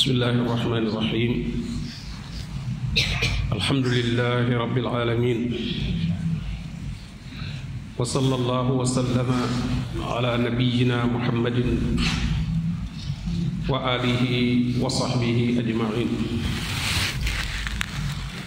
بسم الله الرحمن الرحيم الحمد لله رب العالمين وصلى الله وسلم على نبينا محمد وآله وصحبه أجمعين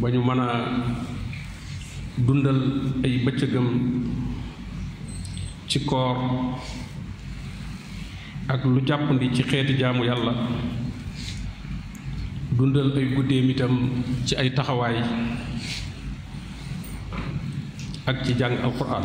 ba ñu mën a dundal ay bëccëgam ci koor ak lu jàppandi ci xeeti jaamu yàlla dundal ay guddeem itam ci ay taxawaay ak ci jàng alquran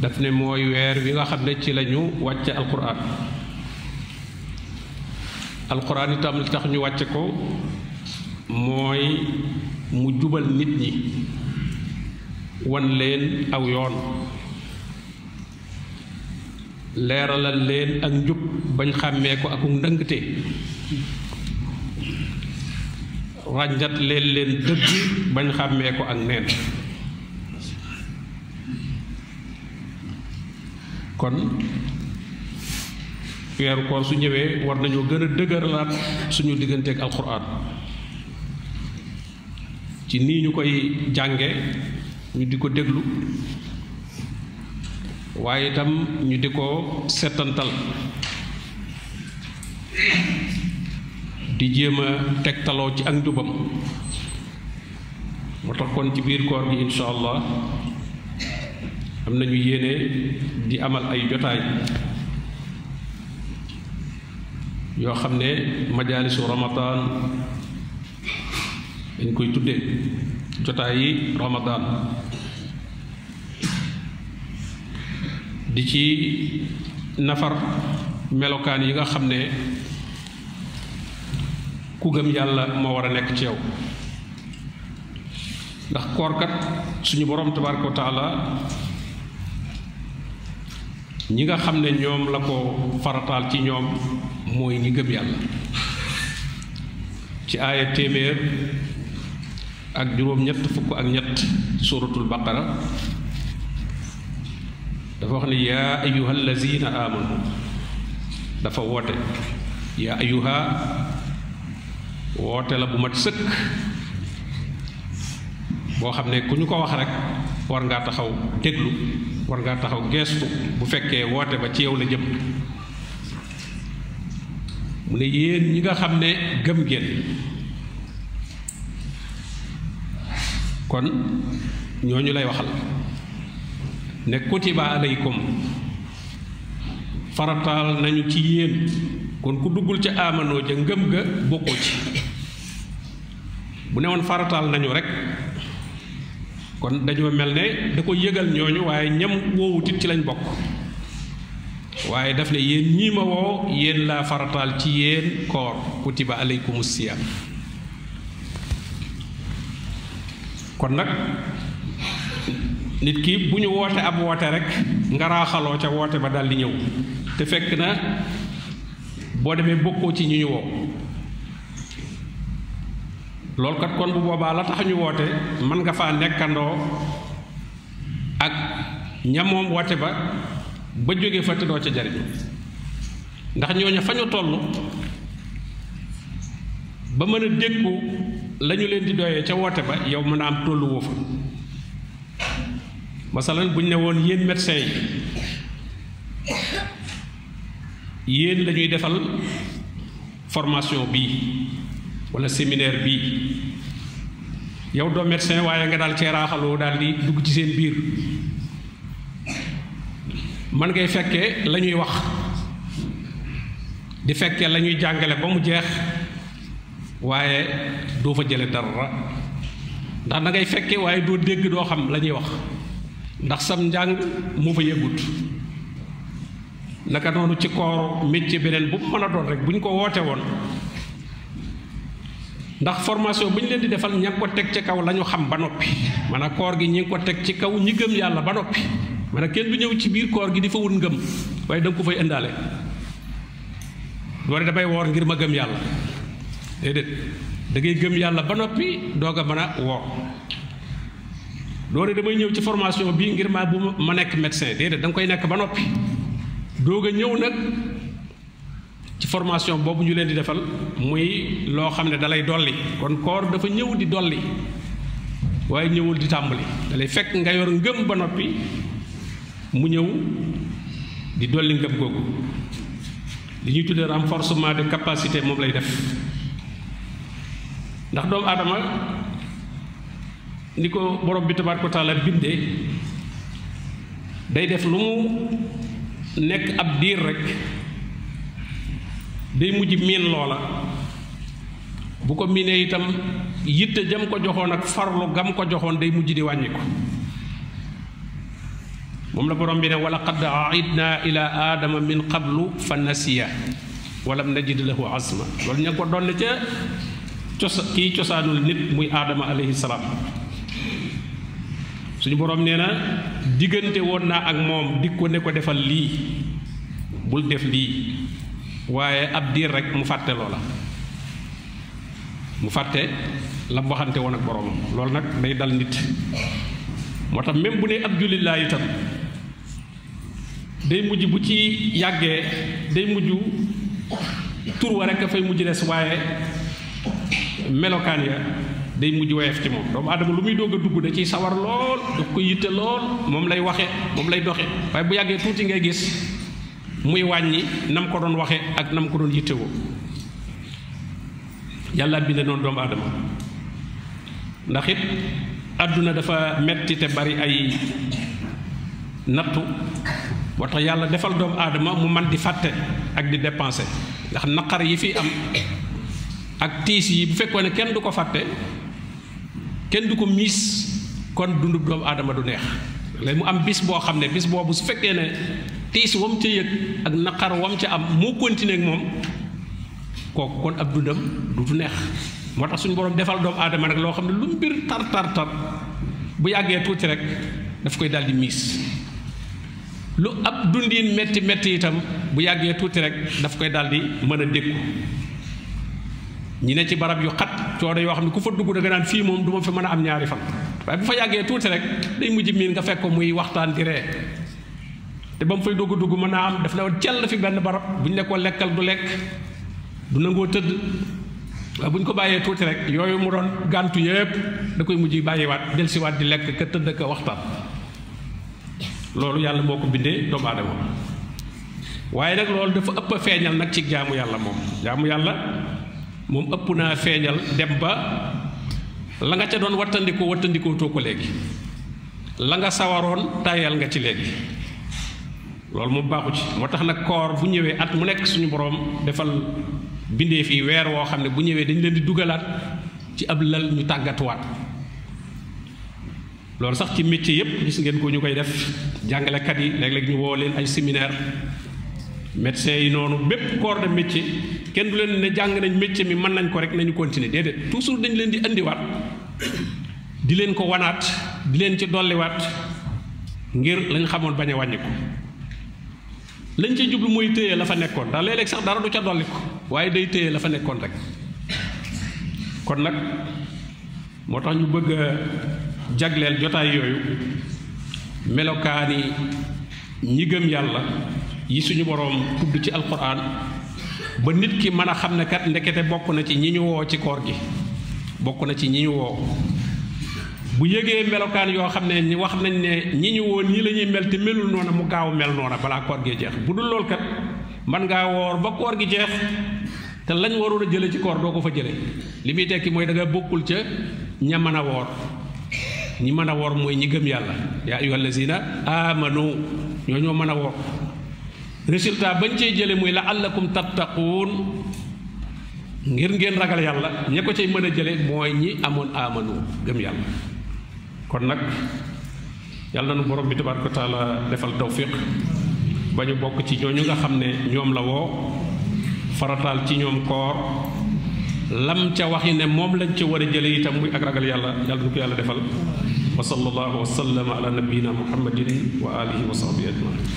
daf ne mooy weer wi nga xam ne ci la ñu wàcce alquran alquran itam li tax ñu wàcce ko mooy mu jubal nit ñi wan leen aw yoon leeralal leen ak njub bañ xàmmee ko ak ndëngte ràññat leen leen dëgg bañ xàmmee ko ak neen kon weeru koor su ñëwee war nañoo gën a dëgëralaat suñu digganteeg alxuraan ci nii ñu koy jànge ñu di ko déglu waaye itam ñu di ko settantal di jéem a tegtaloo ci ak njubam moo tax kon ci biir koor gi incha allah am nañu yéene di amal ay jotaay yoo xam ne majaalisu ramadan dañ koy tuddee jotaay yi ramadan di ci nafar melokaan yi nga xam ne ku gëm yàlla moo war a nekk ci yow ndax koorkat suñu borom tabaraka wa taala ñi nga xam ne ñoom la ko farataal ci ñoom mooy ñi gëm yàlla ci aaya téeméer ak juróom ñett fukk ak ñett suuratul baqara dafa wax ne yaa ayuha allazina amanu dafa woote yaa ayuha woote la bu mat sëkk boo xam ne ku ñu ko wax rek war ngaa taxaw déglu war ngaa taxaw geestu bu fekkee woote ba ci yow la jëm mu ne yéen ñi nga xam ne gëm ngeen kon ñooñu lay waxal ne kutiba alaykum farataal nañu ci yéen kon ku duggul ca amanoo ja ngëm ga bokkoo ci bu ne woon farataal nañu rek kon dañoo mel ne da ko yëgal ñooñu waaye ñam woowutit ci lañ bokk waaye daf ne yéen ñii ma woo yéen laa farataal ci yéen koor kutiba alaykumu siyaam kon nag nit ki bu ñu woote ab woote rek nga raaxaloo ca woote ba daldi ñëw te fekk na boo demee bokkoo ci ñu ñu woo loolu kat kon bu boobaa la tax ñu woote mën nga faa nekkandoo ak ñamoom woote ba ba jóge fa te doo ca jariñ ndax ñooñu fa ñu toll ba mën a dékku la ñu leen di doyee ca woote ba yow mën a am tollu woo fa masalan bu ñu ne woon yéen médecin yi yéen la ñuy defal formation bii walla séminaire bii yow doo médecin waaye nga daal cee raaxaloo daal di dugg ci seen biir man ngay fekkee la ñuy wax di fekkee la ñuy jàngale ba mu jeex waaye doo fa jële dara ndax da ngay fekkee waaye doo dégg doo xam la ñuy wax ndax sam njàng moo fa yëgut naka noonu ci koor métier beneen bu mën a doon rek bu ñu ko woote woon ndax formation bu ñu leen di defal ña ko teg ci kaw la ñu xam ba noppi maanaam koor gi ñi ngi ko teg ci kaw ñi gëm yàlla ba noppi maanaam kenn du ñëw ci biir koor gi di fa wut ngëm waaye da nga ko fay indaale loolu damay woor ngir ma gëm yàlla déedéet da ngay gëm yàlla ba noppi doog a mën a woor doone damay ñëw ci formation bii ngir maa bu ma nekk médecin déedéet da nga koy nekk ba noppi doog a ñëw nag ci formation boobu ñu leen di defal muy loo xam ne dalay dolli kon koor dafa ñëw di dolli waaye ñëwul di tàmbali dalay fekk nga yor ngëm ba noppi mu ñëw di dolli ngëm googu li ñuy tuddee renforcement de capacité moom lay def ndax doomu aadama ni ko borom bi tabaaraka wa taala bindee day def lu mu nekk ab diir rekk day mujj miin loola bu ko miinee itam yitte jam ko joxoon ak farlu gam ko joxoon day mujj di wàññi ko moom la borom bi ne wala qad aidna ila aadama min qablu fa nasiya walam najid lahu azma loolu ña ko doon ca cosa kii cosaanul nit muy aadama alayhi salaam suñu borom nee na diggante woon naa ak moom di ko ne ko defal lii bul def lii waaye ab diir rek mu fàtte loola mu fàtte la mu waxante woon ak boroomam loolu nag day dal nit moo tax même bu ne ab jullit laa itam day mujj bu ci yàggee day mujj tur wa rekk fay mujj des waaye melokaan ya day mujj woyof ci moom doomu aadama lu muy doog a dugg da ciy sawar lool daf ko yitte lool moom lay waxe moom lay doxe waaye bu yàggee tuuti ngay gis muy wàññi nam ko doon waxee ak nam ko doon yittewoo yàlla binde noonu doomu aadama ndax it àdduna dafa metti te bari ay nattu moo tax yàlla defal doomu aadama mu man di fàtte ak di dépenser ndax naqar yi fi am ak tiis yi bu fekkoon ne kenn du ko fàtte kenn du ko miis kon dundu doomu aadama du neex lay mu am bis boo xam ne bis boobu su fekkee ne tiis wam ca yëg ak naqar wam ca am moo continuer ak moom kooku kon ab dundam du du neex moo tax suñu borom defal doomu aadama nag loo xam ne lu mbir tar tar tar bu yàggee tuuti rek daf koy daldi miis lu ab dundiin metti metti itam bu yàggee tuuti rek daf koy daldi mën a dékku ñi ne ci barab yu xat coono yoo xam ne ku fa dugg da nga naan fii moom du ma fi mën a am ñaari fan waaye bu fa yàggee tuuti rek day mujj miin nga fekk ko muy waxtaan di ree te ba mu fay dugg dugg mën naa am daf ne woon cell fi benn barab bu ñu ne ko lekkal du lekk du nangoo tëdd waaye bu ñu ko bàyyee tuuti rek yooyu mu doon gàntu yépp da koy mujj bàyyiwaat delsiwaat di lekk ka tëdd ka waxtaan loolu yàlla moo ko bindee doomu aadama waaye nag loolu dafa ëpp a feeñal nag ci jaamu yàlla moom jaamu yàlla moom ëpp naa feeñal dem ba la nga ca doon wattandikoo wattandikoo too ko léegi la nga sawaroon tayal nga ci léegi loolu moom baaxu ci moo tax nag koor bu ñëwee at mu nekk suñu boroom defal bindee fii weer woo xam ne bu ñëwee dañ leen di dugalaat ci ab lal ñu tàggatuwaat loolu sax ci métier yépp gis ngeen ko ñu koy def jàngalekat yi léeg-léeg ñu woo leen ay séminaire médecins yi noonu bépp corps de métier kenn du leen ne jàng nañ métier mi mën nañ ko rek nañu continuer déedéet toujours dañ leen di indiwaat di leen ko wanaat di leen ci dolliwaat ngir lañ xamoon bañ a wàññi ko lañ ci jublu mooy téye la fa nekkoon ndax léeg-léeg sax dara du ca dolli ko waaye day téye la fa nekkoon rek kon nag moo tax ñu bëgg a jagleel jotaay yooyu melokaani ñi gëm yàlla yi suñu boroom tudd ci alquran ba nit ki mën a xam ne kat ndekete bokk na ci ñi ñu woo ci koor gi bokk na ci ñi ñu woo bu yëgee melokaan yoo xam ne wax nañ ne ñi ñu woo nii la ñuy mel te melul noona mu gaaw mel noona balaa koor gee jeex bu dul lool kat man ngaa woor ba koor gi jeex te lañ waroon a jële ci koor doo ko fa jële li muy tekki mooy da nga bokkul ca ña mën a woor ñi mën a woor mooy ñi gëm yàlla yaa ayyuha allazina amanu ñoo ñoo mën a woor résultat bañ cey jële muy la allakum tattaquun ngir ngeen ragal yàlla ña ko cay mën a jële mooy ñi amoon amanu gëm yàlla kon nag yàlla na nu borom bi tabaaraka wa taala defal tawfiq ba ñu bokk ci ñooñu nga xam ne ñoom la woo farataal ci ñoom koor lam ca waxi ne moom lañ ca war a jële itam muy ak ragal yàlla yàlla nu ko yàlla defal wa sallallahu wa sallama ala nabiyina muhammadin wa alihi wa sahbihi ajmain